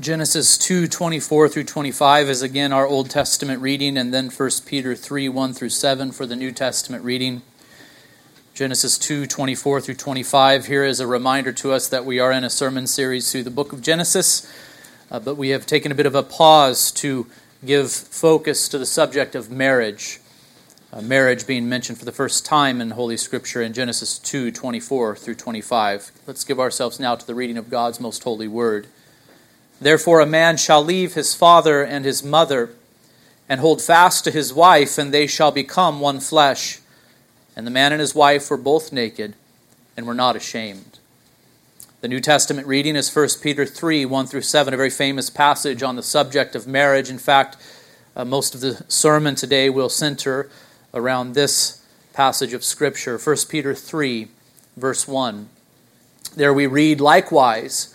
Genesis 2 24 through 25 is again our Old Testament reading, and then 1 Peter 3 1 through 7 for the New Testament reading. Genesis 2 24 through 25 here is a reminder to us that we are in a sermon series through the book of Genesis, uh, but we have taken a bit of a pause to give focus to the subject of marriage. Uh, marriage being mentioned for the first time in Holy Scripture in Genesis 2 24 through 25. Let's give ourselves now to the reading of God's most holy word. Therefore, a man shall leave his father and his mother, and hold fast to his wife, and they shall become one flesh. And the man and his wife were both naked, and were not ashamed. The New Testament reading is 1 Peter 3 1 through 7, a very famous passage on the subject of marriage. In fact, uh, most of the sermon today will center around this passage of Scripture 1 Peter 3, verse 1. There we read, Likewise,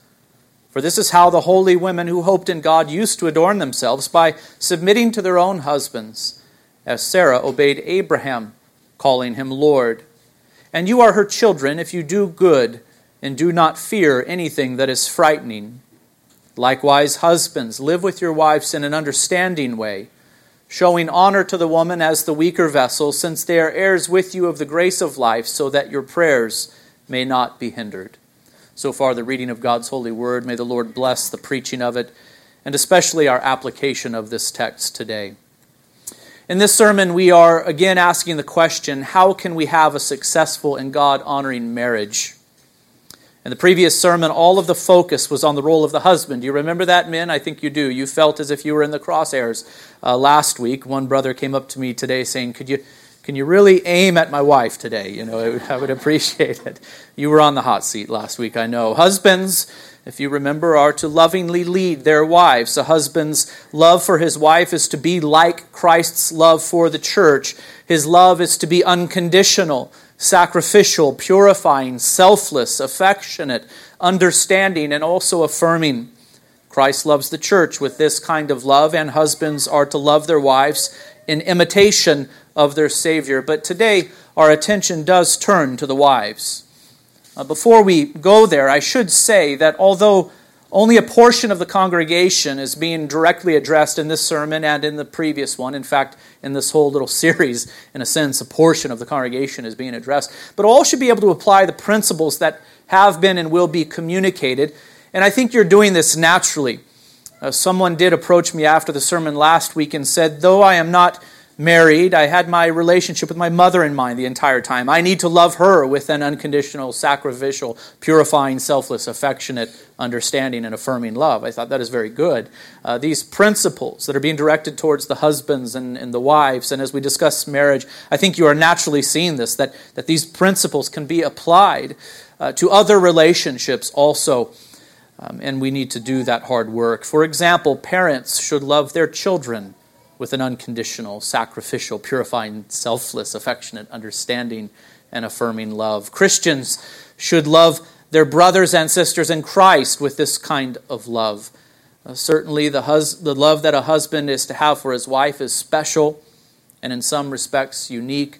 For this is how the holy women who hoped in God used to adorn themselves by submitting to their own husbands, as Sarah obeyed Abraham, calling him Lord. And you are her children if you do good and do not fear anything that is frightening. Likewise, husbands, live with your wives in an understanding way, showing honor to the woman as the weaker vessel, since they are heirs with you of the grace of life, so that your prayers may not be hindered. So far, the reading of God's holy word. May the Lord bless the preaching of it, and especially our application of this text today. In this sermon, we are again asking the question how can we have a successful and God honoring marriage? In the previous sermon, all of the focus was on the role of the husband. Do you remember that, men? I think you do. You felt as if you were in the crosshairs uh, last week. One brother came up to me today saying, Could you can you really aim at my wife today? You know, I would appreciate it. You were on the hot seat last week, I know. Husbands, if you remember, are to lovingly lead their wives. A husband's love for his wife is to be like Christ's love for the church. His love is to be unconditional, sacrificial, purifying, selfless, affectionate, understanding, and also affirming. Christ loves the church with this kind of love, and husbands are to love their wives in imitation of their Savior. But today, our attention does turn to the wives. Uh, before we go there, I should say that although only a portion of the congregation is being directly addressed in this sermon and in the previous one. In fact, in this whole little series, in a sense, a portion of the congregation is being addressed. But all should be able to apply the principles that have been and will be communicated. And I think you're doing this naturally. Uh, someone did approach me after the sermon last week and said, Though I am not married, I had my relationship with my mother in mind the entire time. I need to love her with an unconditional, sacrificial, purifying, selfless, affectionate, understanding, and affirming love. I thought that is very good. Uh, these principles that are being directed towards the husbands and, and the wives, and as we discuss marriage, I think you are naturally seeing this, that, that these principles can be applied uh, to other relationships also. Um, and we need to do that hard work. For example, parents should love their children with an unconditional, sacrificial, purifying, selfless, affectionate, understanding, and affirming love. Christians should love their brothers and sisters in Christ with this kind of love. Uh, certainly, the, hus- the love that a husband is to have for his wife is special and in some respects unique,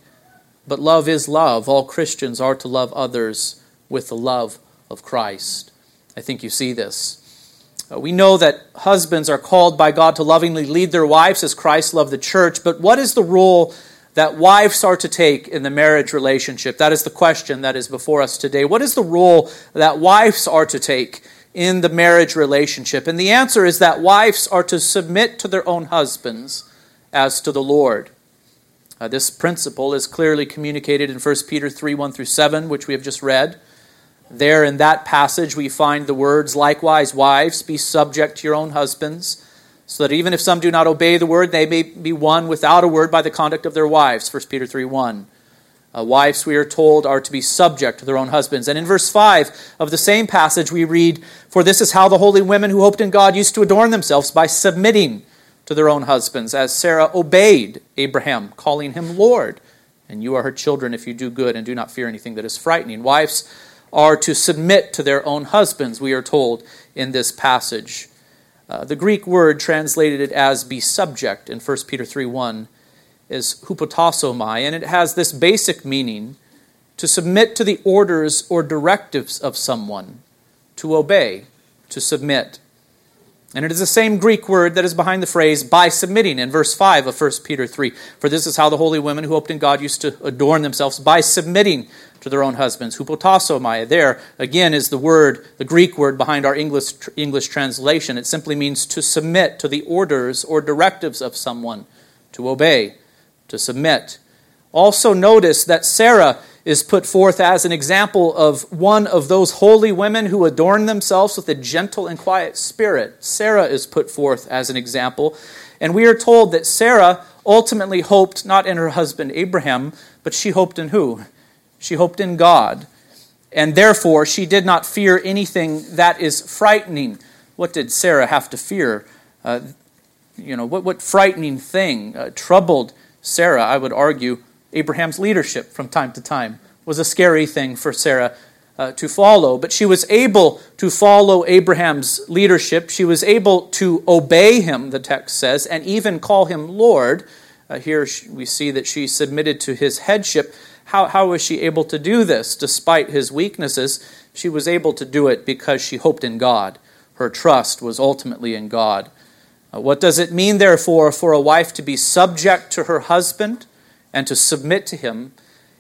but love is love. All Christians are to love others with the love of Christ. I think you see this. Uh, we know that husbands are called by God to lovingly lead their wives as Christ loved the church, but what is the role that wives are to take in the marriage relationship? That is the question that is before us today. What is the role that wives are to take in the marriage relationship? And the answer is that wives are to submit to their own husbands as to the Lord. Uh, this principle is clearly communicated in 1 Peter 3 1 through 7, which we have just read. There in that passage, we find the words, likewise, wives, be subject to your own husbands, so that even if some do not obey the word, they may be won without a word by the conduct of their wives. 1 Peter 3 1. Uh, wives, we are told, are to be subject to their own husbands. And in verse 5 of the same passage, we read, For this is how the holy women who hoped in God used to adorn themselves by submitting to their own husbands, as Sarah obeyed Abraham, calling him Lord. And you are her children if you do good and do not fear anything that is frightening. Wives are to submit to their own husbands, we are told in this passage. Uh, the Greek word translated it as be subject in 1 Peter 3 1 is hupotasomai, and it has this basic meaning to submit to the orders or directives of someone, to obey, to submit. And it is the same Greek word that is behind the phrase by submitting in verse 5 of 1 Peter 3. For this is how the holy women who hoped in God used to adorn themselves by submitting to their own husbands. Hupotasomai, there again is the word, the Greek word behind our English, English translation. It simply means to submit to the orders or directives of someone, to obey to submit. Also, notice that Sarah is put forth as an example of one of those holy women who adorn themselves with a gentle and quiet spirit. Sarah is put forth as an example. And we are told that Sarah ultimately hoped not in her husband Abraham, but she hoped in who? She hoped in God. And therefore, she did not fear anything that is frightening. What did Sarah have to fear? Uh, you know, what, what frightening thing uh, troubled Sarah, I would argue, Abraham's leadership from time to time was a scary thing for Sarah uh, to follow. But she was able to follow Abraham's leadership. She was able to obey him, the text says, and even call him Lord. Uh, here we see that she submitted to his headship. How, how was she able to do this despite his weaknesses? She was able to do it because she hoped in God. Her trust was ultimately in God. Uh, what does it mean, therefore, for a wife to be subject to her husband and to submit to him?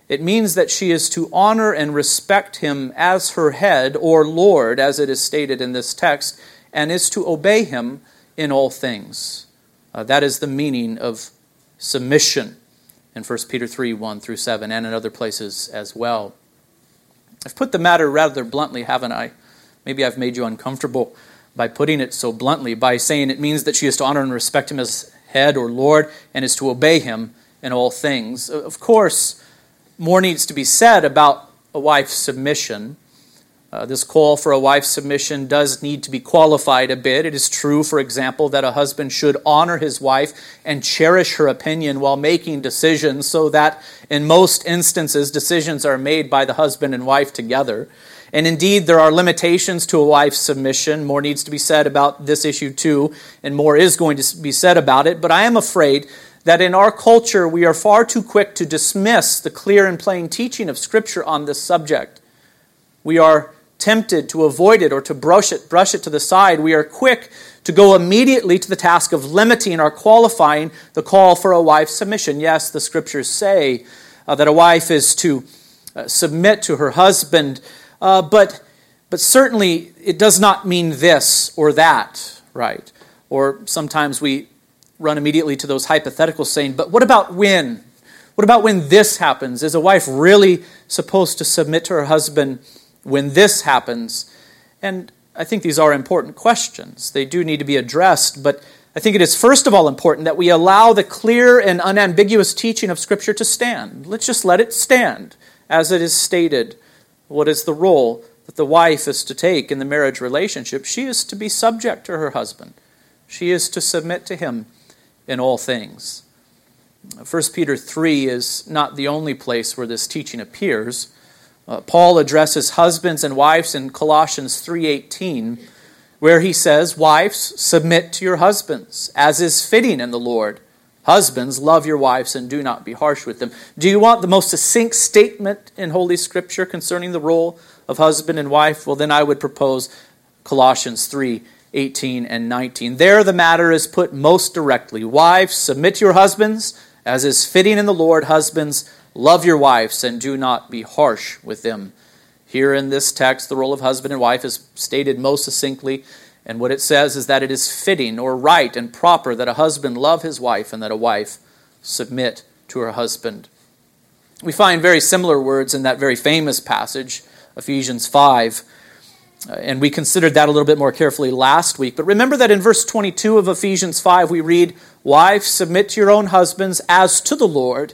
It means that she is to honor and respect him as her head or Lord, as it is stated in this text, and is to obey him in all things. Uh, that is the meaning of submission in 1 Peter 3 1 through 7, and in other places as well. I've put the matter rather bluntly, haven't I? Maybe I've made you uncomfortable by putting it so bluntly, by saying it means that she is to honor and respect him as head or Lord and is to obey him in all things. Of course, more needs to be said about a wife's submission. Uh, this call for a wife's submission does need to be qualified a bit. It is true, for example, that a husband should honor his wife and cherish her opinion while making decisions, so that in most instances, decisions are made by the husband and wife together. And indeed, there are limitations to a wife's submission. More needs to be said about this issue too, and more is going to be said about it. But I am afraid that in our culture, we are far too quick to dismiss the clear and plain teaching of Scripture on this subject. We are tempted to avoid it or to brush it, brush it to the side. We are quick to go immediately to the task of limiting or qualifying the call for a wife's submission. Yes, the Scriptures say uh, that a wife is to uh, submit to her husband uh, but, but certainly it does not mean this or that, right? Or sometimes we run immediately to those hypotheticals saying, but what about when? What about when this happens? Is a wife really supposed to submit to her husband when this happens? And I think these are important questions. They do need to be addressed, but I think it is first of all important that we allow the clear and unambiguous teaching of Scripture to stand. Let's just let it stand as it is stated what is the role that the wife is to take in the marriage relationship? She is to be subject to her husband, she is to submit to him in all things. 1 Peter 3 is not the only place where this teaching appears. Uh, Paul addresses husbands and wives in Colossians 3:18 where he says, "Wives, submit to your husbands as is fitting in the Lord." Husbands, love your wives and do not be harsh with them. Do you want the most succinct statement in Holy Scripture concerning the role of husband and wife? Well, then I would propose Colossians 3 18 and 19. There the matter is put most directly. Wives, submit your husbands as is fitting in the Lord. Husbands, love your wives and do not be harsh with them. Here in this text, the role of husband and wife is stated most succinctly and what it says is that it is fitting or right and proper that a husband love his wife and that a wife submit to her husband. We find very similar words in that very famous passage, Ephesians 5. Uh, and we considered that a little bit more carefully last week. But remember that in verse 22 of Ephesians 5, we read, Wives, submit to your own husbands as to the Lord.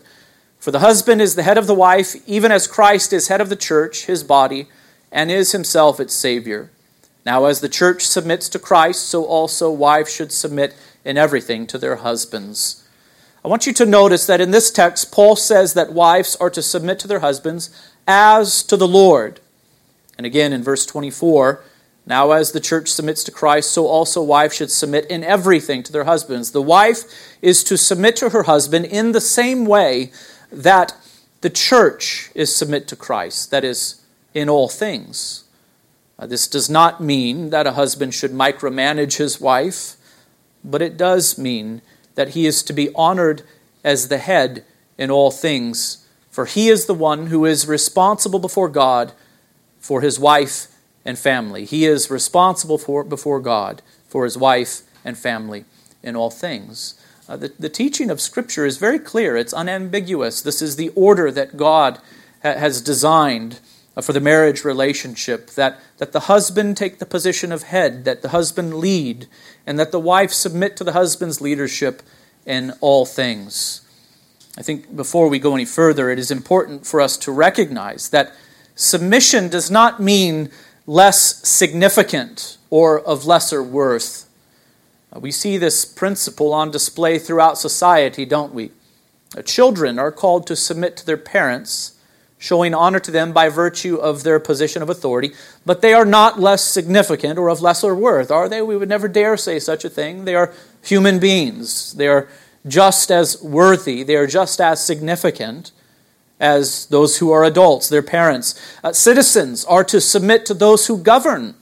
For the husband is the head of the wife, even as Christ is head of the church, his body, and is himself its Savior. Now, as the church submits to Christ, so also wives should submit in everything to their husbands. I want you to notice that in this text, Paul says that wives are to submit to their husbands as to the Lord. And again in verse 24, now as the church submits to Christ, so also wives should submit in everything to their husbands. The wife is to submit to her husband in the same way that the church is submit to Christ, that is, in all things. Uh, this does not mean that a husband should micromanage his wife, but it does mean that he is to be honored as the head in all things, for he is the one who is responsible before God for his wife and family. He is responsible for before God for his wife and family in all things. Uh, the, the teaching of Scripture is very clear, it's unambiguous. This is the order that God ha- has designed uh, for the marriage relationship that, that the husband take the position of head, that the husband lead, and that the wife submit to the husband's leadership in all things. I think before we go any further, it is important for us to recognize that submission does not mean less significant or of lesser worth. Uh, we see this principle on display throughout society, don't we? Uh, children are called to submit to their parents, showing honor to them by virtue of their position of authority, but they are not less significant or of lesser worth, are they? We would never dare say such a thing. They are human beings. They are just as worthy, they are just as significant as those who are adults, their parents. Uh, citizens are to submit to those who govern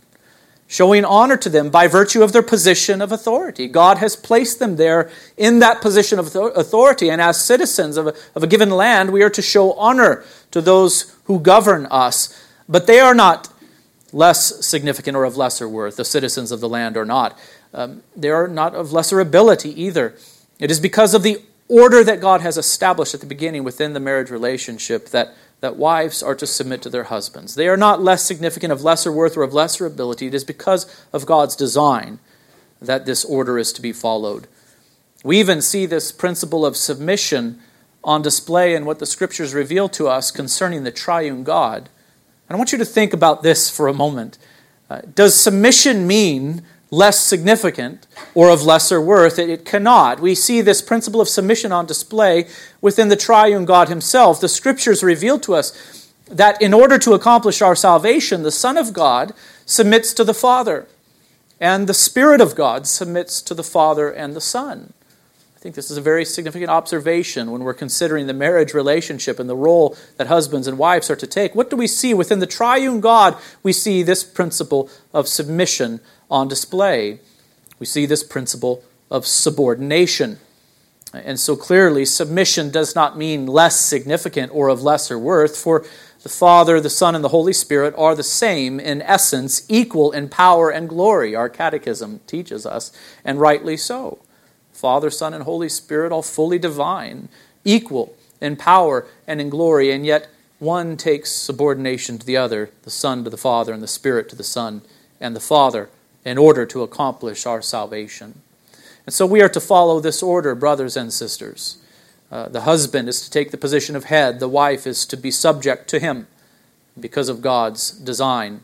showing honor to them by virtue of their position of authority. God has placed them there in that position of authority, and as citizens of a, of a given land, we are to show honor to those who govern us. But they are not less significant or of lesser worth, the citizens of the land are not. Um, they are not of lesser ability either. It is because of the order that God has established at the beginning within the marriage relationship that that wives are to submit to their husbands. They are not less significant, of lesser worth, or of lesser ability. It is because of God's design that this order is to be followed. We even see this principle of submission on display in what the scriptures reveal to us concerning the triune God. And I want you to think about this for a moment. Uh, does submission mean less significant or of lesser worth. It, it, cannot. We see this principle of submission on display within the triune God Himself. The scriptures reveal to us that in order to accomplish our salvation, the Son of God submits to the Father, and the Spirit of God submits to the Father and the Son. I think this is a very significant observation when we're considering the marriage relationship and the role that husbands and wives are to take. What do we see within the triune God? We see this principle of submission on display. We see this principle of subordination. And so clearly, submission does not mean less significant or of lesser worth, for the Father, the Son, and the Holy Spirit are the same in essence, equal in power and glory, our catechism teaches us, and rightly so. Father, Son, and Holy Spirit, all fully divine, equal in power and in glory, and yet one takes subordination to the other, the Son to the Father, and the Spirit to the Son and the Father in order to accomplish our salvation. And so we are to follow this order, brothers and sisters. Uh, the husband is to take the position of head, the wife is to be subject to him because of God's design.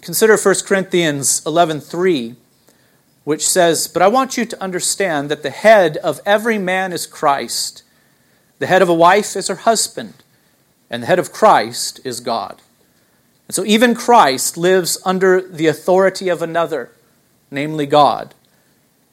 Consider 1 Corinthians 11:3 which says, "But I want you to understand that the head of every man is Christ. The head of a wife is her husband, and the head of Christ is God." And so even Christ lives under the authority of another, namely God.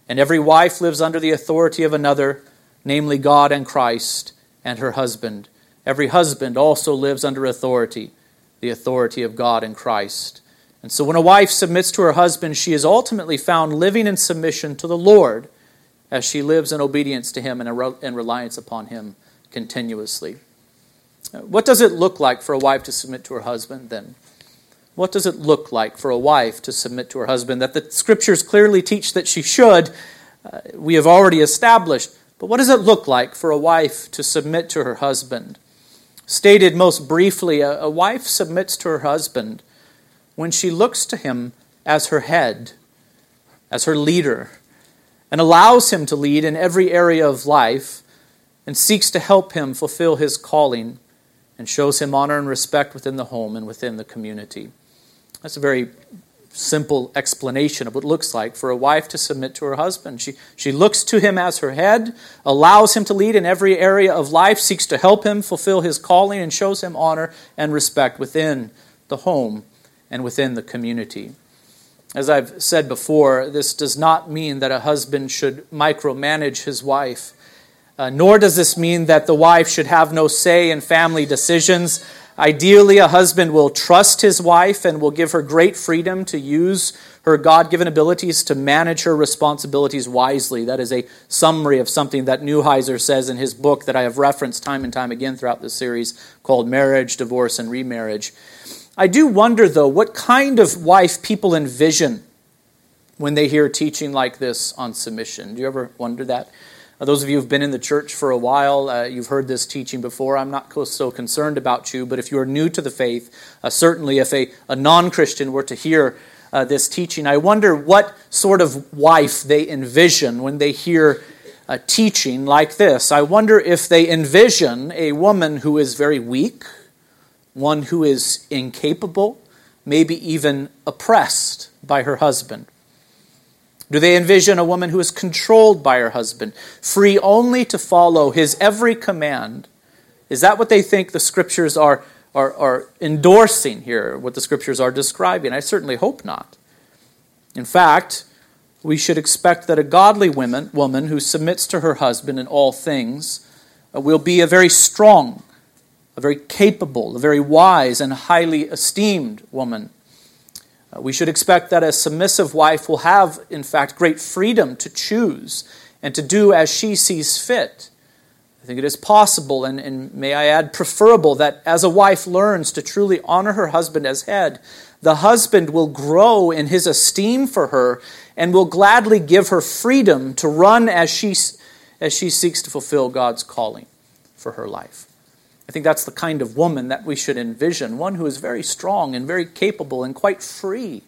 And every wife lives under the authority of another, namely God and Christ and her husband. Every husband also lives under authority, the authority of God and Christ. And so when a wife submits to her husband, she is ultimately found living in submission to the Lord as she lives in obedience to him and reliance upon him continuously. What does it look like for a wife to submit to her husband then? What does it look like for a wife to submit to her husband? That the scriptures clearly teach that she should, uh, we have already established. But what does it look like for a wife to submit to her husband? Stated most briefly, a, a wife submits to her husband when she looks to him as her head, as her leader, and allows him to lead in every area of life and seeks to help him fulfill his calling and shows him honor and respect within the home and within the community. That's a very simple explanation of what it looks like for a wife to submit to her husband. She, she looks to him as her head, allows him to lead in every area of life, seeks to help him fulfill his calling, and shows him honor and respect within the home and within the community. As I've said before, this does not mean that a husband should micromanage his wife, uh, nor does this mean that the wife should have no say in family decisions. Ideally, a husband will trust his wife and will give her great freedom to use her God given abilities to manage her responsibilities wisely. That is a summary of something that Neuheiser says in his book that I have referenced time and time again throughout this series called Marriage, Divorce, and Remarriage. I do wonder, though, what kind of wife people envision when they hear teaching like this on submission. Do you ever wonder that? Uh, those of you who've been in the church for a while, uh, you've heard this teaching before. I'm not so concerned about you, but if you're new to the faith, uh, certainly if a, a non Christian were to hear uh, this teaching, I wonder what sort of wife they envision when they hear a teaching like this. I wonder if they envision a woman who is very weak, one who is incapable, maybe even oppressed by her husband. Do they envision a woman who is controlled by her husband, free only to follow his every command? Is that what they think the scriptures are, are, are endorsing here, what the scriptures are describing? I certainly hope not. In fact, we should expect that a godly woman, woman who submits to her husband in all things uh, will be a very strong, a very capable, a very wise, and highly esteemed woman uh, we should expect that a submissive wife will have, in fact, great freedom to choose and to do as she sees fit. I think it is possible, and, and may I add, preferable, that as a wife learns to truly honor her husband as head, the husband will grow in his esteem for her and will gladly give her freedom to run as she, as she seeks to fulfill God's calling for her life. I think that's the kind of woman that we should envision one who is very strong and very capable and quite free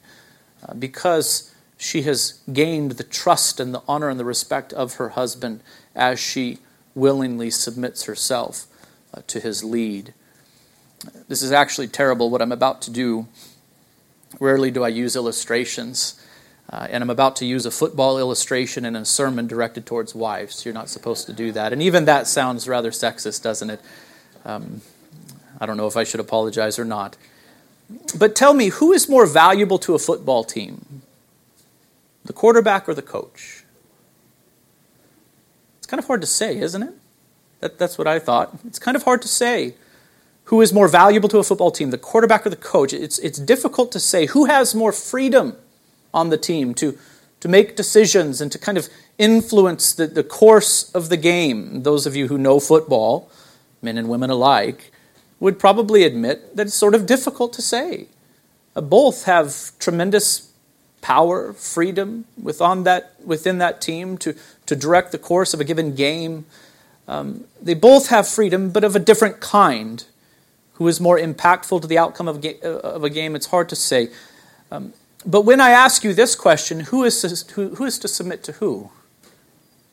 uh, because she has gained the trust and the honor and the respect of her husband as she willingly submits herself uh, to his lead. This is actually terrible what I'm about to do. Rarely do I use illustrations. Uh, and I'm about to use a football illustration in a sermon directed towards wives. You're not supposed to do that. And even that sounds rather sexist, doesn't it? Um, I don't know if I should apologize or not. But tell me, who is more valuable to a football team? The quarterback or the coach? It's kind of hard to say, isn't it? That, that's what I thought. It's kind of hard to say who is more valuable to a football team, the quarterback or the coach. It's, it's difficult to say who has more freedom on the team to, to make decisions and to kind of influence the, the course of the game. Those of you who know football, men and women alike, would probably admit that it's sort of difficult to say. Uh, both have tremendous power, freedom within that, within that team to, to direct the course of a given game. Um, they both have freedom, but of a different kind. Who is more impactful to the outcome of, ga- uh, of a game? It's hard to say. Um, but when I ask you this question, who is, to, who, who is to submit to who?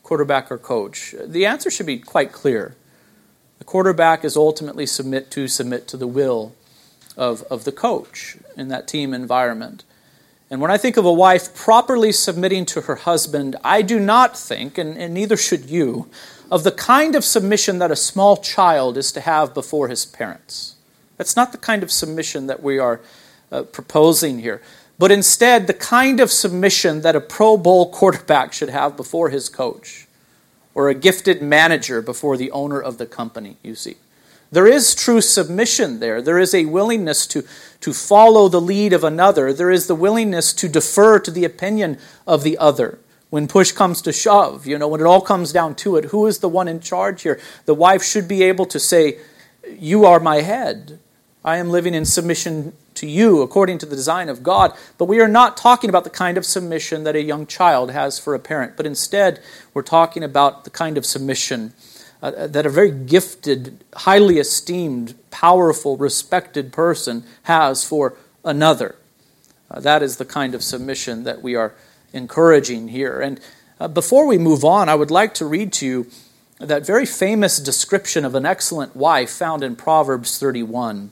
Quarterback or coach? The answer should be quite clear. Quarterback is ultimately submit to submit to the will of, of the coach in that team environment. And when I think of a wife properly submitting to her husband, I do not think, and, and neither should you, of the kind of submission that a small child is to have before his parents. That's not the kind of submission that we are uh, proposing here, but instead the kind of submission that a Pro Bowl quarterback should have before his coach or a gifted manager before the owner of the company, you see. There is true submission there. There is a willingness to, to follow the lead of another. There is the willingness to defer to the opinion of the other. When push comes to shove, you know, when it all comes down to it, who is the one in charge here? The wife should be able to say, You are my head. I am living in submission to you according to the design of God. But we are not talking about the kind of submission that a young child has for a parent, but instead we're talking about the kind of submission uh, that a very gifted, highly esteemed, powerful, respected person has for another. Uh, that is the kind of submission that we are encouraging here. And uh, before we move on, I would like to read to you that very famous description of an excellent wife found in Proverbs 31.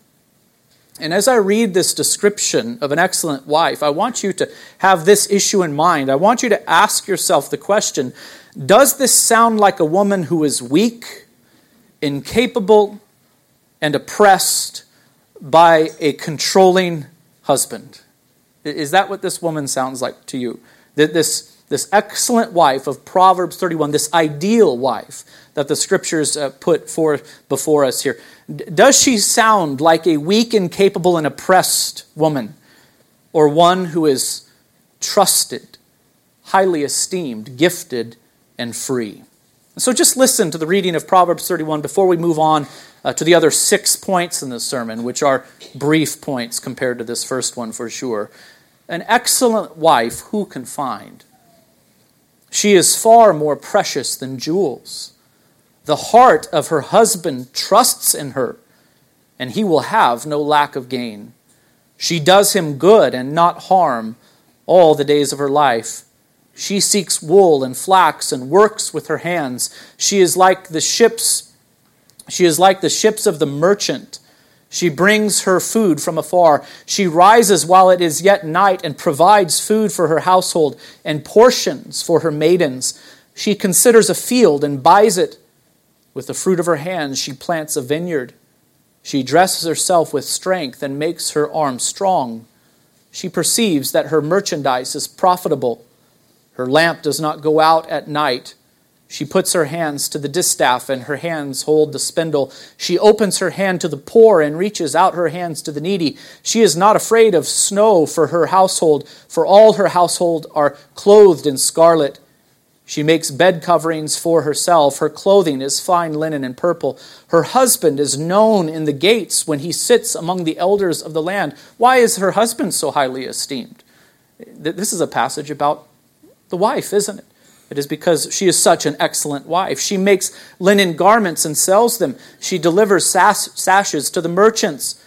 And as I read this description of an excellent wife, I want you to have this issue in mind. I want you to ask yourself the question Does this sound like a woman who is weak, incapable, and oppressed by a controlling husband? Is that what this woman sounds like to you? That This, this excellent wife of Proverbs 31, this ideal wife that the scriptures uh, put forth before us here, does she sound like a weak, incapable, and oppressed woman? Or one who is trusted, highly esteemed, gifted, and free? So just listen to the reading of Proverbs 31 before we move on uh, to the other six points in the sermon, which are brief points compared to this first one for sure. An excellent wife, who can find? She is far more precious than jewels. The heart of her husband trusts in her, and he will have no lack of gain. She does him good and not harm all the days of her life. She seeks wool and flax and works with her hands. She is like the ships she is like the ships of the merchant. She brings her food from afar. She rises while it is yet night and provides food for her household and portions for her maidens. She considers a field and buys it. With the fruit of her hands, she plants a vineyard. She dresses herself with strength and makes her arm strong. She perceives that her merchandise is profitable. Her lamp does not go out at night. She puts her hands to the distaff, and her hands hold the spindle. She opens her hand to the poor and reaches out her hands to the needy. She is not afraid of snow for her household, for all her household are clothed in scarlet. She makes bed coverings for herself. Her clothing is fine linen and purple. Her husband is known in the gates when he sits among the elders of the land. Why is her husband so highly esteemed? This is a passage about the wife, isn't it? It is because she is such an excellent wife. She makes linen garments and sells them. She delivers sas- sashes to the merchants.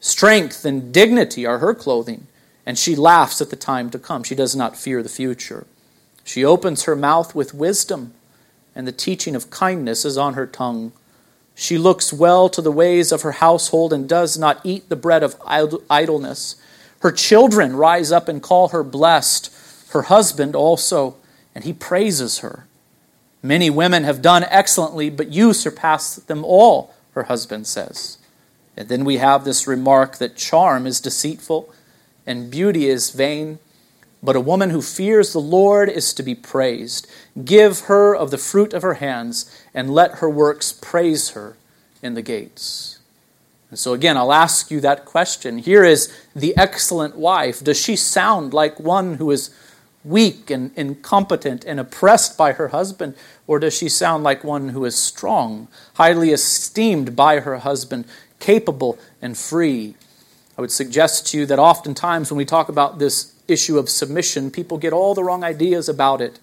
Strength and dignity are her clothing, and she laughs at the time to come. She does not fear the future. She opens her mouth with wisdom, and the teaching of kindness is on her tongue. She looks well to the ways of her household and does not eat the bread of idleness. Her children rise up and call her blessed, her husband also and he praises her. Many women have done excellently, but you surpass them all, her husband says. And then we have this remark that charm is deceitful and beauty is vain, but a woman who fears the Lord is to be praised. Give her of the fruit of her hands, and let her works praise her in the gates. And so, again, I'll ask you that question. Here is the excellent wife. Does she sound like one who is weak and incompetent and oppressed by her husband? Or does she sound like one who is strong, highly esteemed by her husband, capable and free? I would suggest to you that oftentimes when we talk about this issue of submission, people get all the wrong ideas about it.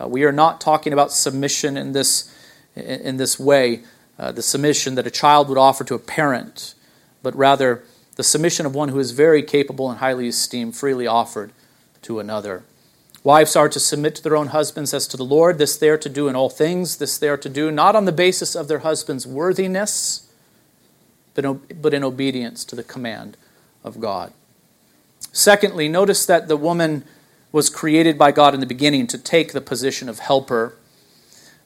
Uh, we are not talking about submission in this, in this way, uh, the submission that a child would offer to a parent, but rather the submission of one who is very capable and highly esteemed, freely offered to another. Wives are to submit to their own husbands as to the Lord. This they are to do in all things. This they are to do not on the basis of their husband's worthiness, but in obedience to the command of God. Secondly, notice that the woman was created by God in the beginning to take the position of helper.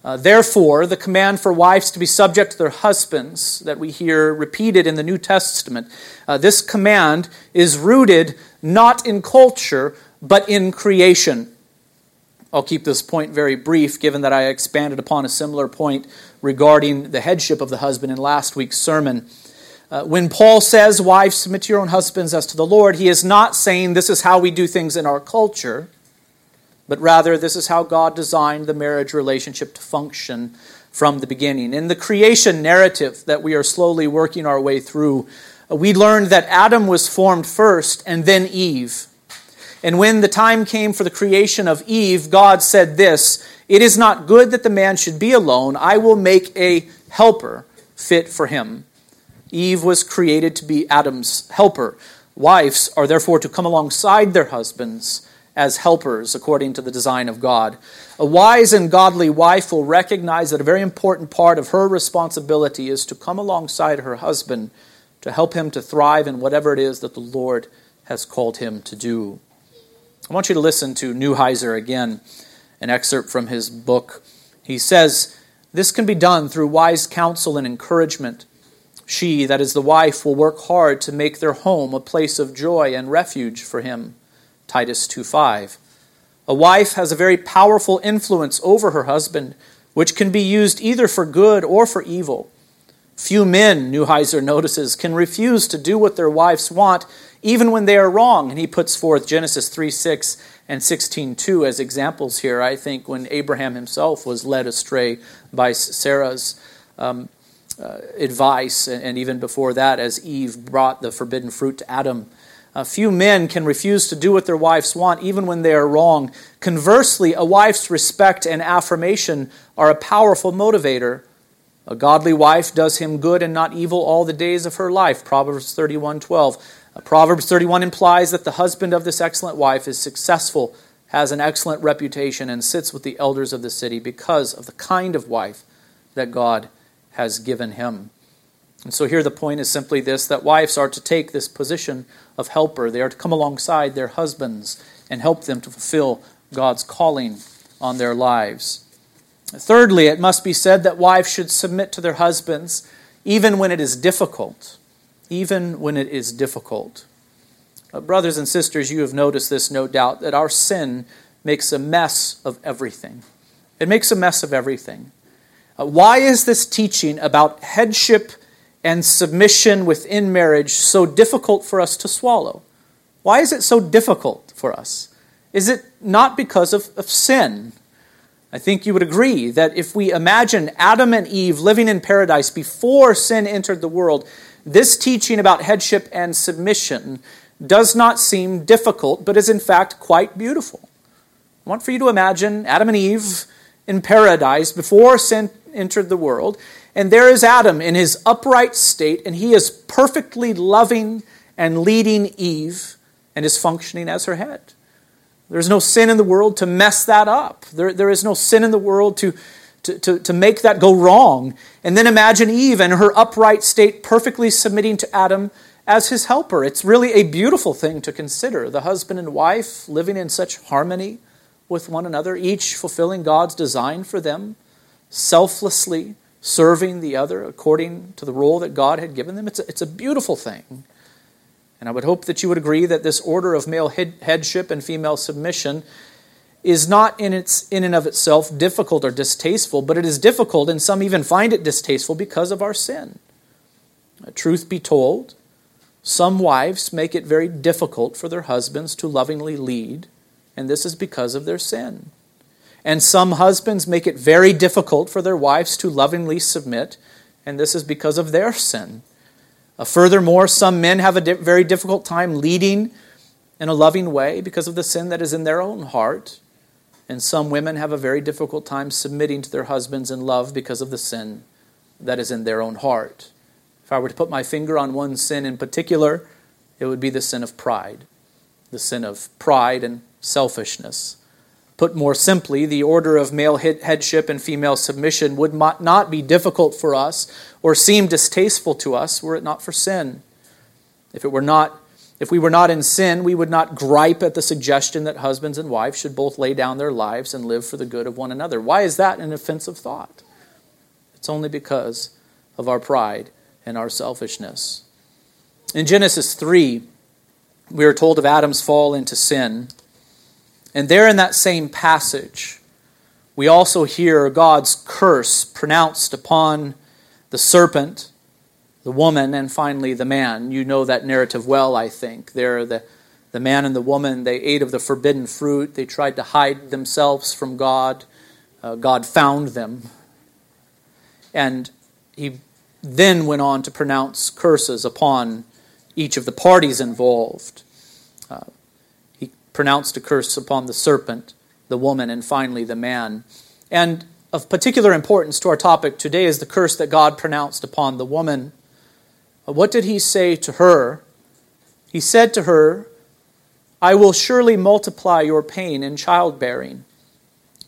Uh, therefore, the command for wives to be subject to their husbands that we hear repeated in the New Testament, uh, this command is rooted not in culture, but in creation. I'll keep this point very brief, given that I expanded upon a similar point regarding the headship of the husband in last week's sermon. Uh, when Paul says, Wives, submit to your own husbands as to the Lord, he is not saying this is how we do things in our culture, but rather this is how God designed the marriage relationship to function from the beginning. In the creation narrative that we are slowly working our way through, uh, we learned that Adam was formed first and then Eve. And when the time came for the creation of Eve, God said this It is not good that the man should be alone. I will make a helper fit for him. Eve was created to be Adam's helper. Wives are therefore to come alongside their husbands as helpers according to the design of God. A wise and godly wife will recognize that a very important part of her responsibility is to come alongside her husband to help him to thrive in whatever it is that the Lord has called him to do. I want you to listen to Neuheiser again, an excerpt from his book. He says, This can be done through wise counsel and encouragement. She, that is the wife, will work hard to make their home a place of joy and refuge for him. Titus 2:5. A wife has a very powerful influence over her husband, which can be used either for good or for evil. Few men, Neuheiser notices, can refuse to do what their wives want, even when they are wrong. And he puts forth Genesis 3 6 and 16 2 as examples here, I think, when Abraham himself was led astray by Sarah's um, uh, advice, and even before that, as Eve brought the forbidden fruit to Adam. A few men can refuse to do what their wives want, even when they are wrong. Conversely, a wife's respect and affirmation are a powerful motivator. A godly wife does him good and not evil all the days of her life. Proverbs 31:12. Uh, Uh, Proverbs 31 implies that the husband of this excellent wife is successful, has an excellent reputation, and sits with the elders of the city because of the kind of wife that God has given him. And so here the point is simply this that wives are to take this position of helper. They are to come alongside their husbands and help them to fulfill God's calling on their lives. Thirdly, it must be said that wives should submit to their husbands even when it is difficult. Even when it is difficult. Uh, brothers and sisters, you have noticed this, no doubt, that our sin makes a mess of everything. It makes a mess of everything. Uh, why is this teaching about headship and submission within marriage so difficult for us to swallow? Why is it so difficult for us? Is it not because of, of sin? I think you would agree that if we imagine Adam and Eve living in paradise before sin entered the world, this teaching about headship and submission does not seem difficult, but is in fact quite beautiful. I want for you to imagine Adam and Eve in paradise before sin entered the world, and there is Adam in his upright state, and he is perfectly loving and leading Eve and is functioning as her head. There's no sin in the world to mess that up. There, there is no sin in the world to, to, to, to make that go wrong. And then imagine Eve and her upright state, perfectly submitting to Adam as his helper. It's really a beautiful thing to consider. The husband and wife living in such harmony with one another, each fulfilling God's design for them, selflessly serving the other according to the role that God had given them. It's a, it's a beautiful thing. And I would hope that you would agree that this order of male headship and female submission is not in, its, in and of itself difficult or distasteful, but it is difficult, and some even find it distasteful because of our sin. Truth be told, some wives make it very difficult for their husbands to lovingly lead, and this is because of their sin. And some husbands make it very difficult for their wives to lovingly submit, and this is because of their sin. Uh, furthermore, some men have a di- very difficult time leading in a loving way because of the sin that is in their own heart. And some women have a very difficult time submitting to their husbands in love because of the sin that is in their own heart. If I were to put my finger on one sin in particular, it would be the sin of pride. The sin of pride and selfishness. Put more simply, the order of male headship and female submission would not be difficult for us or seem distasteful to us were it not for sin. If it were not if we were not in sin, we would not gripe at the suggestion that husbands and wives should both lay down their lives and live for the good of one another. Why is that an offensive thought? It's only because of our pride and our selfishness. In Genesis 3, we are told of Adam's fall into sin. And there in that same passage, we also hear God's curse pronounced upon the serpent, the woman, and finally the man. You know that narrative well, I think. There, the, the man and the woman, they ate of the forbidden fruit. They tried to hide themselves from God. Uh, God found them. And he then went on to pronounce curses upon each of the parties involved. Uh, pronounced a curse upon the serpent, the woman, and finally the man. And of particular importance to our topic today is the curse that God pronounced upon the woman. What did he say to her? He said to her, I will surely multiply your pain in childbearing.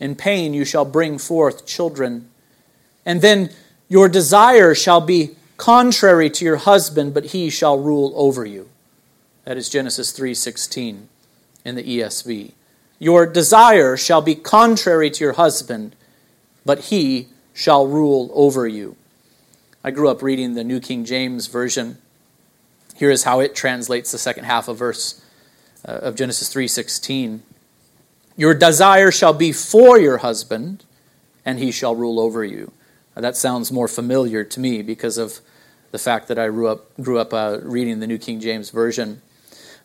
In pain you shall bring forth children. And then your desire shall be contrary to your husband, but he shall rule over you. That is Genesis 3:16 in the ESV. Your desire shall be contrary to your husband, but he shall rule over you. I grew up reading the New King James Version. Here is how it translates the second half of verse uh, of Genesis 3:16. Your desire shall be for your husband, and he shall rule over you. Now, that sounds more familiar to me because of the fact that I grew up, grew up uh, reading the New King James Version.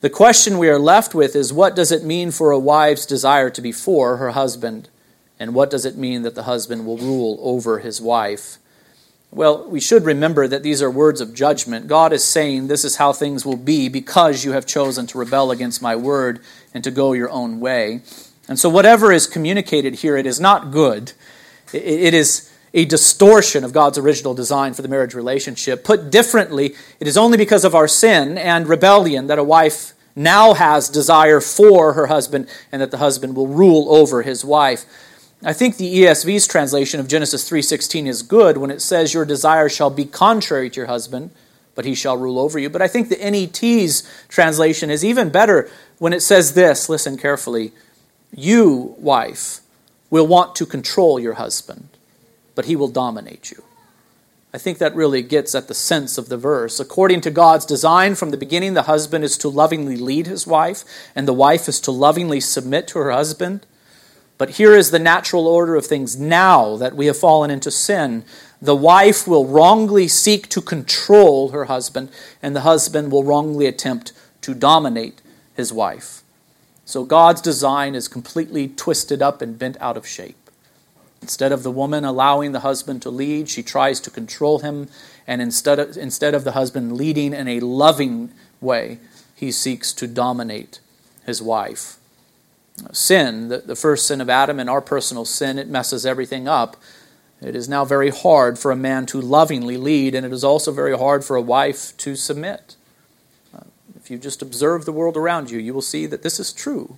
The question we are left with is what does it mean for a wife's desire to be for her husband? And what does it mean that the husband will rule over his wife? Well, we should remember that these are words of judgment. God is saying, This is how things will be because you have chosen to rebel against my word and to go your own way. And so, whatever is communicated here, it is not good. It is a distortion of God's original design for the marriage relationship. Put differently, it is only because of our sin and rebellion that a wife now has desire for her husband and that the husband will rule over his wife. I think the ESV's translation of Genesis 3:16 is good when it says your desire shall be contrary to your husband, but he shall rule over you. But I think the NET's translation is even better when it says this, listen carefully. You, wife, will want to control your husband, but he will dominate you. I think that really gets at the sense of the verse. According to God's design from the beginning, the husband is to lovingly lead his wife, and the wife is to lovingly submit to her husband. But here is the natural order of things now that we have fallen into sin. The wife will wrongly seek to control her husband, and the husband will wrongly attempt to dominate his wife. So God's design is completely twisted up and bent out of shape. Instead of the woman allowing the husband to lead, she tries to control him, and instead of, instead of the husband leading in a loving way, he seeks to dominate his wife sin, the, the first sin of Adam and our personal sin, it messes everything up. It is now very hard for a man to lovingly lead, and it is also very hard for a wife to submit. Uh, if you just observe the world around you, you will see that this is true.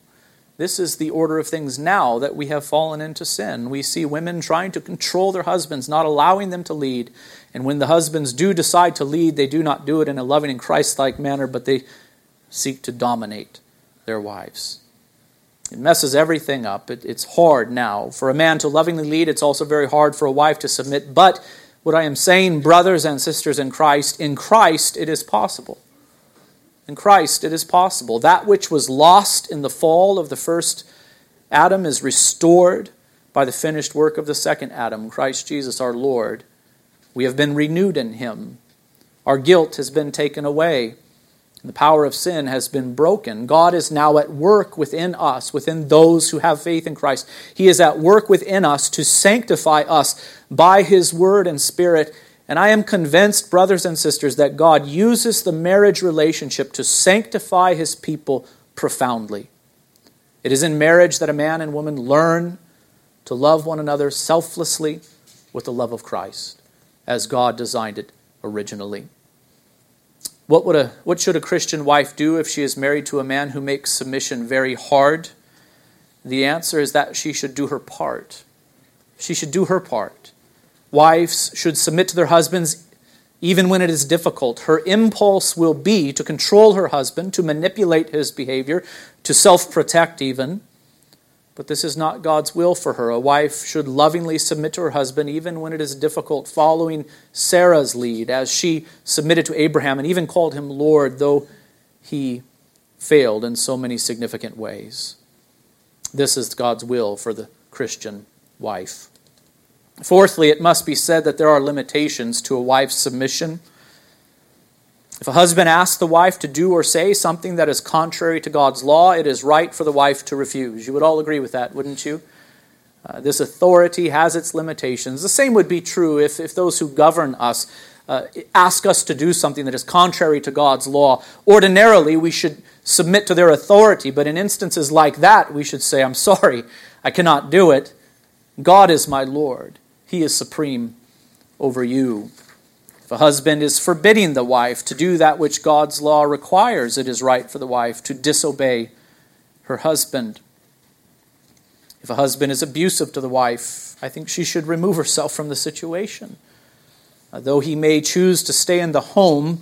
This is the order of things now that we have fallen into sin. We see women trying to control their husbands, not allowing them to lead. And when the husbands do decide to lead, they do not do it in a loving and Christ like manner, but they seek to dominate their wives. It messes everything up. It, it's hard now. For a man to lovingly lead, it's also very hard for a wife to submit. But what I am saying, brothers and sisters in Christ, in Christ it is possible. In Christ it is possible. That which was lost in the fall of the first Adam is restored by the finished work of the second Adam, Christ Jesus our Lord. We have been renewed in him. Our guilt has been taken away. The power of sin has been broken. God is now at work within us, within those who have faith in Christ. He is at work within us to sanctify us by His Word and Spirit. And I am convinced, brothers and sisters, that God uses the marriage relationship to sanctify His people profoundly. It is in marriage that a man and woman learn to love one another selflessly with the love of Christ, as God designed it originally. What, would a, what should a Christian wife do if she is married to a man who makes submission very hard? The answer is that she should do her part. She should do her part. Wives should submit to their husbands even when it is difficult. Her impulse will be to control her husband, to manipulate his behavior, to self protect even. But this is not God's will for her. A wife should lovingly submit to her husband even when it is difficult, following Sarah's lead as she submitted to Abraham and even called him Lord, though he failed in so many significant ways. This is God's will for the Christian wife. Fourthly, it must be said that there are limitations to a wife's submission. If a husband asks the wife to do or say something that is contrary to God's law, it is right for the wife to refuse. You would all agree with that, wouldn't you? Uh, this authority has its limitations. The same would be true if, if those who govern us uh, ask us to do something that is contrary to God's law. Ordinarily, we should submit to their authority, but in instances like that, we should say, I'm sorry, I cannot do it. God is my Lord, He is supreme over you. If a husband is forbidding the wife to do that which God's law requires, it is right for the wife to disobey her husband. If a husband is abusive to the wife, I think she should remove herself from the situation. Uh, though he may choose to stay in the home,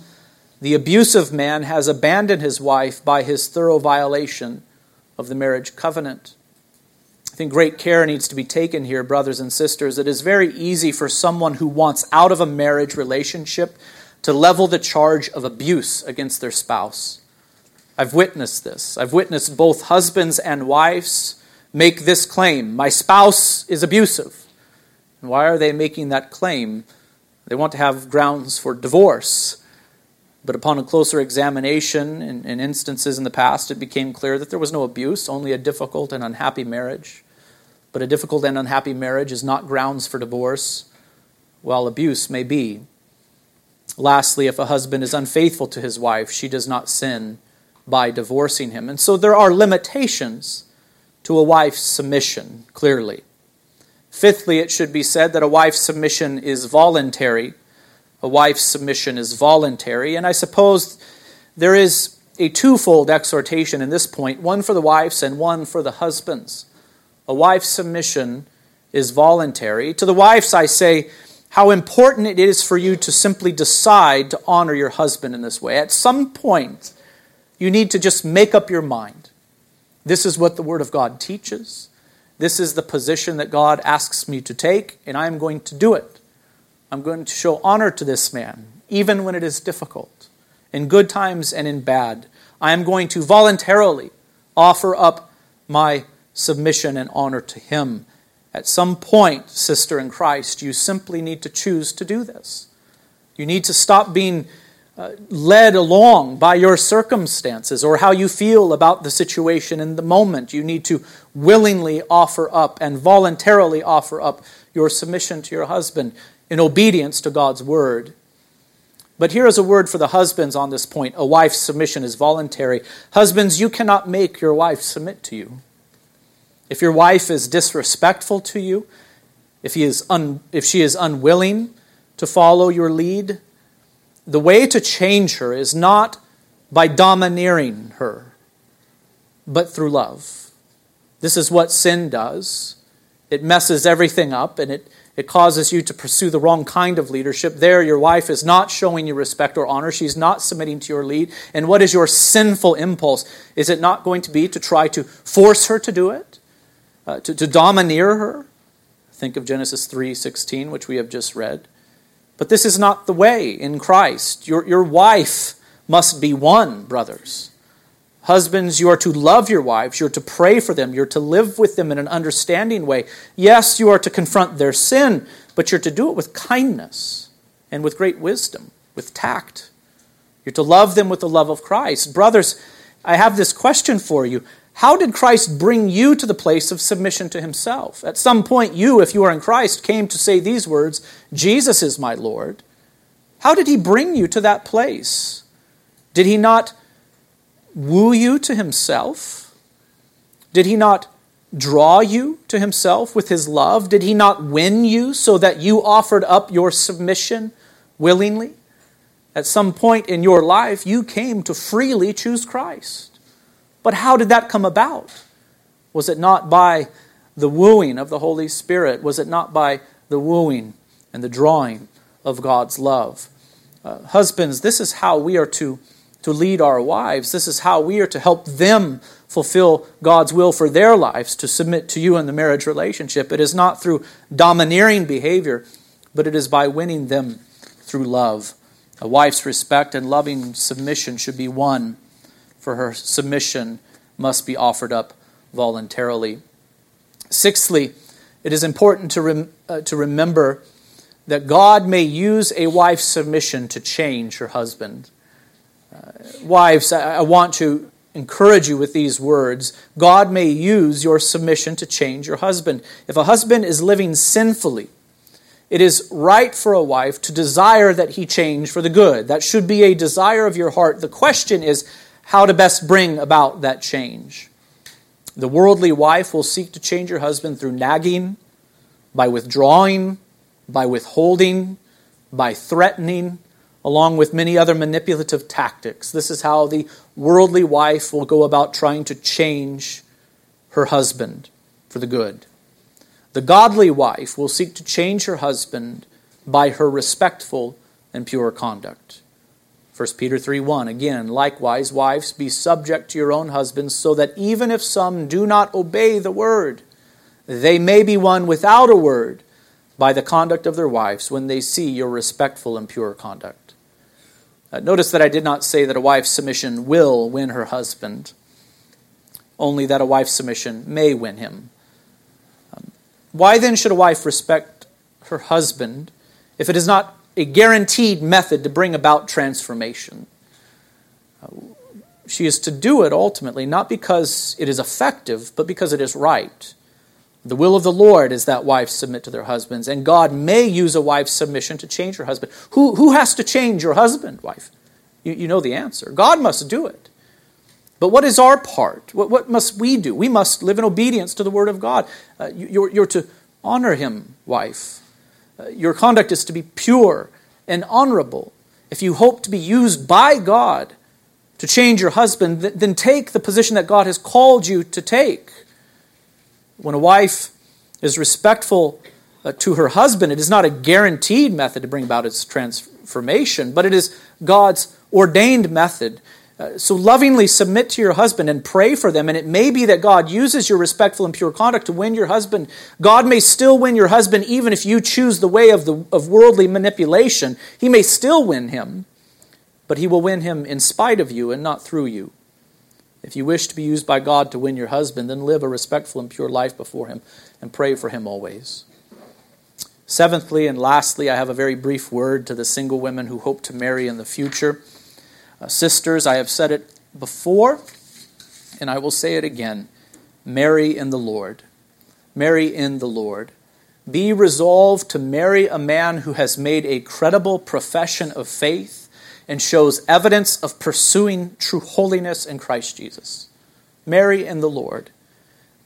the abusive man has abandoned his wife by his thorough violation of the marriage covenant. I think great care needs to be taken here, brothers and sisters. It is very easy for someone who wants out of a marriage relationship to level the charge of abuse against their spouse. I've witnessed this. I've witnessed both husbands and wives make this claim My spouse is abusive. And why are they making that claim? They want to have grounds for divorce. But upon a closer examination in, in, instances in the past, it became clear that there was no abuse, only a difficult and unhappy marriage. But a difficult and unhappy marriage is not grounds for divorce, while abuse may be. Lastly, if a husband is unfaithful to his wife, she does not sin by divorcing him. And so there are limitations to a wife's submission, clearly. Fifthly, it should be said that a wife's submission is voluntary. A wife's submission is voluntary. And I suppose there is a twofold exhortation in this point one for the wives and one for the husbands. A wife's submission is voluntary. To the wives, I say, how important it is for you to simply decide to honor your husband in this way. At some point, you need to just make up your mind. This is what the Word of God teaches. This is the position that God asks me to take, and I am going to do it. I'm going to show honor to this man, even when it is difficult, in good times and in bad. I am going to voluntarily offer up my submission and honor to him. At some point, sister in Christ, you simply need to choose to do this. You need to stop being uh, led along by your circumstances or how you feel about the situation in the moment. You need to willingly offer up and voluntarily offer up your submission to your husband in obedience to God's word. But here is a word for the husbands on this point. A wife's submission is voluntary. Husbands, you cannot make your wife submit to you. If your wife is disrespectful to you, if, he is un, if she is unwilling to follow your lead, the way to change her is not by domineering her, but through love. This is what sin does. It messes everything up and it, it causes you to pursue the wrong kind of leadership. There, your wife is not showing you respect or honor. She's not submitting to your lead. And what is your sinful impulse? Is it not going to be to try to force her to do it? Uh, to, to domineer her? Think of Genesis 3:16, which we have just read. But this is not the way in Christ. Your, your wife must be won, brothers. Husbands, you are to love your wives. You're to pray for them. You're to live with them in an understanding way. Yes, you are to confront their sin, but you're to do it with kindness and with great wisdom, with tact. You're to love them with the love of Christ. Brothers, I have this question for you. How did Christ bring you to the place of submission to himself? At some point, you, if you are in Christ, came to say these words Jesus is my Lord. How did he bring you to that place? Did he not woo you to himself? Did he not draw you to himself with his love? Did he not win you so that you offered up your submission willingly? At some point in your life, you came to freely choose Christ. But how did that come about? Was it not by the wooing of the Holy Spirit? Was it not by the wooing and the drawing of God's love? Uh, husbands, this is how we are to, to lead our wives. This is how we are to help them fulfill God's will for their lives, to submit to you in the marriage relationship. It is not through domineering behavior, but it is by winning them through love. A wife's respect and loving submission should be won for her submission must be offered up voluntarily. Sixthly, it is important to, rem- uh, to remember that God may use a wife's submission to change her husband. Uh, wives, I-, I want to encourage you with these words. God may use your submission to change your husband. If a husband is living sinfully, it is right for a wife to desire that he change for the good. That should be a desire of your heart. The question is, how to best bring about that change. The worldly wife will seek to change her husband through nagging, by withdrawing, by withholding, by threatening, along with many other manipulative tactics. This is how the worldly wife will go about trying to change her husband for the good. The godly wife will seek to change her husband by her respectful and pure conduct. 1 Peter 3 1 Again, likewise, wives, be subject to your own husbands, so that even if some do not obey the word, they may be won without a word by the conduct of their wives when they see your respectful and pure conduct. Uh, notice that I did not say that a wife's submission will win her husband, only that a wife's submission may win him. Um, why then should a wife respect her husband if it is not a guaranteed method to bring about transformation. She is to do it ultimately, not because it is effective, but because it is right. The will of the Lord is that wives submit to their husbands, and God may use a wife's submission to change her husband. Who, who has to change your husband, wife? You, you know the answer. God must do it. But what is our part? What, what must we do? We must live in obedience to the word of God. Uh, you, you're, you're to honor him, wife. Uh, your conduct is to be pure and honorable. If you hope to be used by God to change your husband, then take the position that God has called you to take. When a wife is respectful uh, to her husband, it is not a guaranteed method to bring about its transformation, but it is God's ordained method Uh, so lovingly submit to your husband and pray for them. And it may be that God uses your respectful and pure conduct to win your husband. God may still win your husband even if you choose the way of, the, of worldly manipulation. He may still win him, but he will win him in spite of you and not through you. If you wish to be used by God to win your husband, then live a respectful and pure life before him and pray for him always. Seventhly and lastly, I have a very brief word to the single women who hope to marry in the future. Uh, sisters, I have said it before, and I will say it again. Marry in the Lord. Marry in the Lord. Be resolved to marry a man who has made a credible profession of faith and shows evidence of pursuing true holiness in Christ Jesus. Marry in the Lord.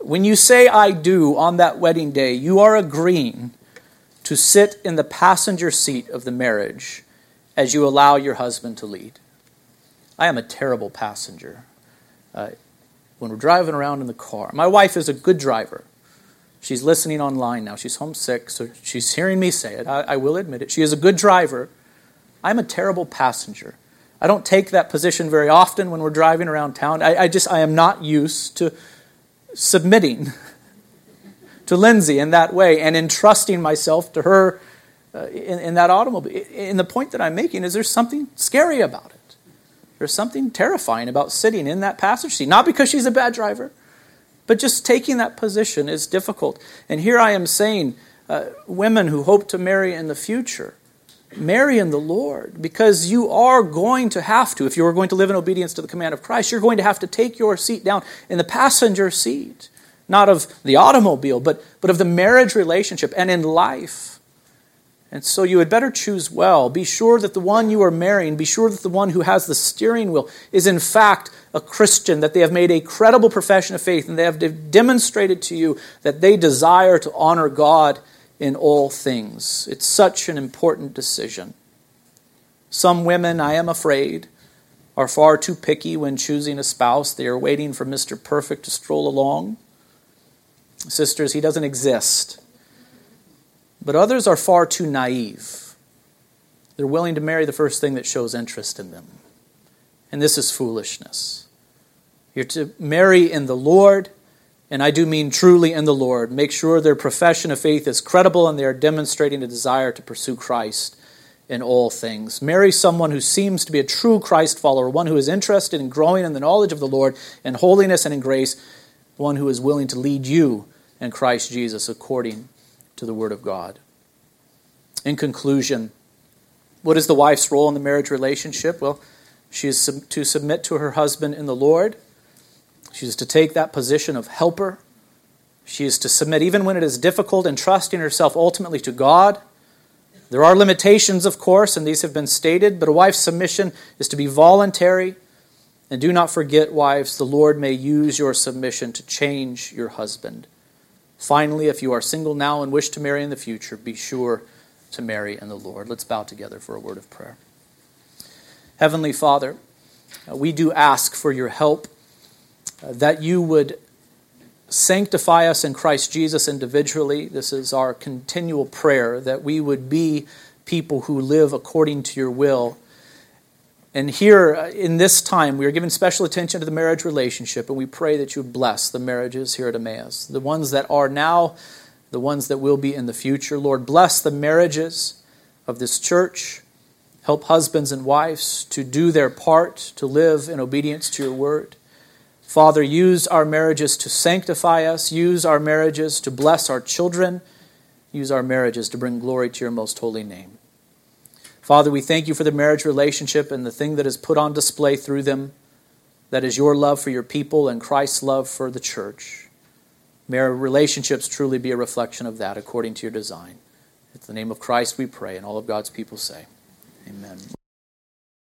When you say I do on that wedding day, you are agreeing to sit in the passenger seat of the marriage as you allow your husband to lead. I am a terrible passenger. Uh, when we're driving around in the car, my wife is a good driver. She's listening online now. She's homesick, so she's hearing me say it. I, I will admit it. She is a good driver. I'm a terrible passenger. I don't take that position very often when we're driving around town. I, I just I am not used to submitting to Lindsay in that way and entrusting myself to her uh, in, in that automobile. And the point that I'm making is there's something scary about it. There's something terrifying about sitting in that passenger seat. Not because she's a bad driver, but just taking that position is difficult. And here I am saying, uh, women who hope to marry in the future, marry in the Lord, because you are going to have to, if you are going to live in obedience to the command of Christ, you're going to have to take your seat down in the passenger seat, not of the automobile, but, but of the marriage relationship and in life. And so you had better choose well. Be sure that the one you are marrying, be sure that the one who has the steering wheel is in fact a Christian, that they have made a credible profession of faith, and they have demonstrated to you that they desire to honor God in all things. It's such an important decision. Some women, I am afraid, are far too picky when choosing a spouse. They are waiting for Mr. Perfect to stroll along. Sisters, he doesn't exist. But others are far too naive. They're willing to marry the first thing that shows interest in them. And this is foolishness. You're to marry in the Lord, and I do mean truly in the Lord. Make sure their profession of faith is credible and they are demonstrating a desire to pursue Christ in all things. Marry someone who seems to be a true Christ follower, one who is interested in growing in the knowledge of the Lord in holiness and in grace, one who is willing to lead you in Christ Jesus according to the Word of God. In conclusion, what is the wife's role in the marriage relationship? Well, she is to submit to her husband in the Lord. She is to take that position of helper. She is to submit even when it is difficult and trusting herself ultimately to God. There are limitations, of course, and these have been stated, but a wife's submission is to be voluntary. And do not forget, wives, the Lord may use your submission to change your husband. Finally, if you are single now and wish to marry in the future, be sure to marry in the Lord. Let's bow together for a word of prayer. Heavenly Father, uh, we do ask for your help, uh, that you would sanctify us in Christ Jesus individually. This is our continual prayer, that we would be people who live according to your will. And here uh, in this time, we are giving special attention to the marriage relationship, and we pray that you bless the marriages here at Emmaus, the ones that are now, the ones that will be in the future. Lord, bless the marriages of this church. Help husbands and wives to do their part, to live in obedience to your word. Father, use our marriages to sanctify us, use our marriages to bless our children, use our marriages to bring glory to your most holy name. Father, we thank you for the marriage relationship and the thing that is put on display through them. That is your love for your people and Christ's love for the church. May our relationships truly be a reflection of that according to your design. In the name of Christ we pray, and all of God's people say, Amen.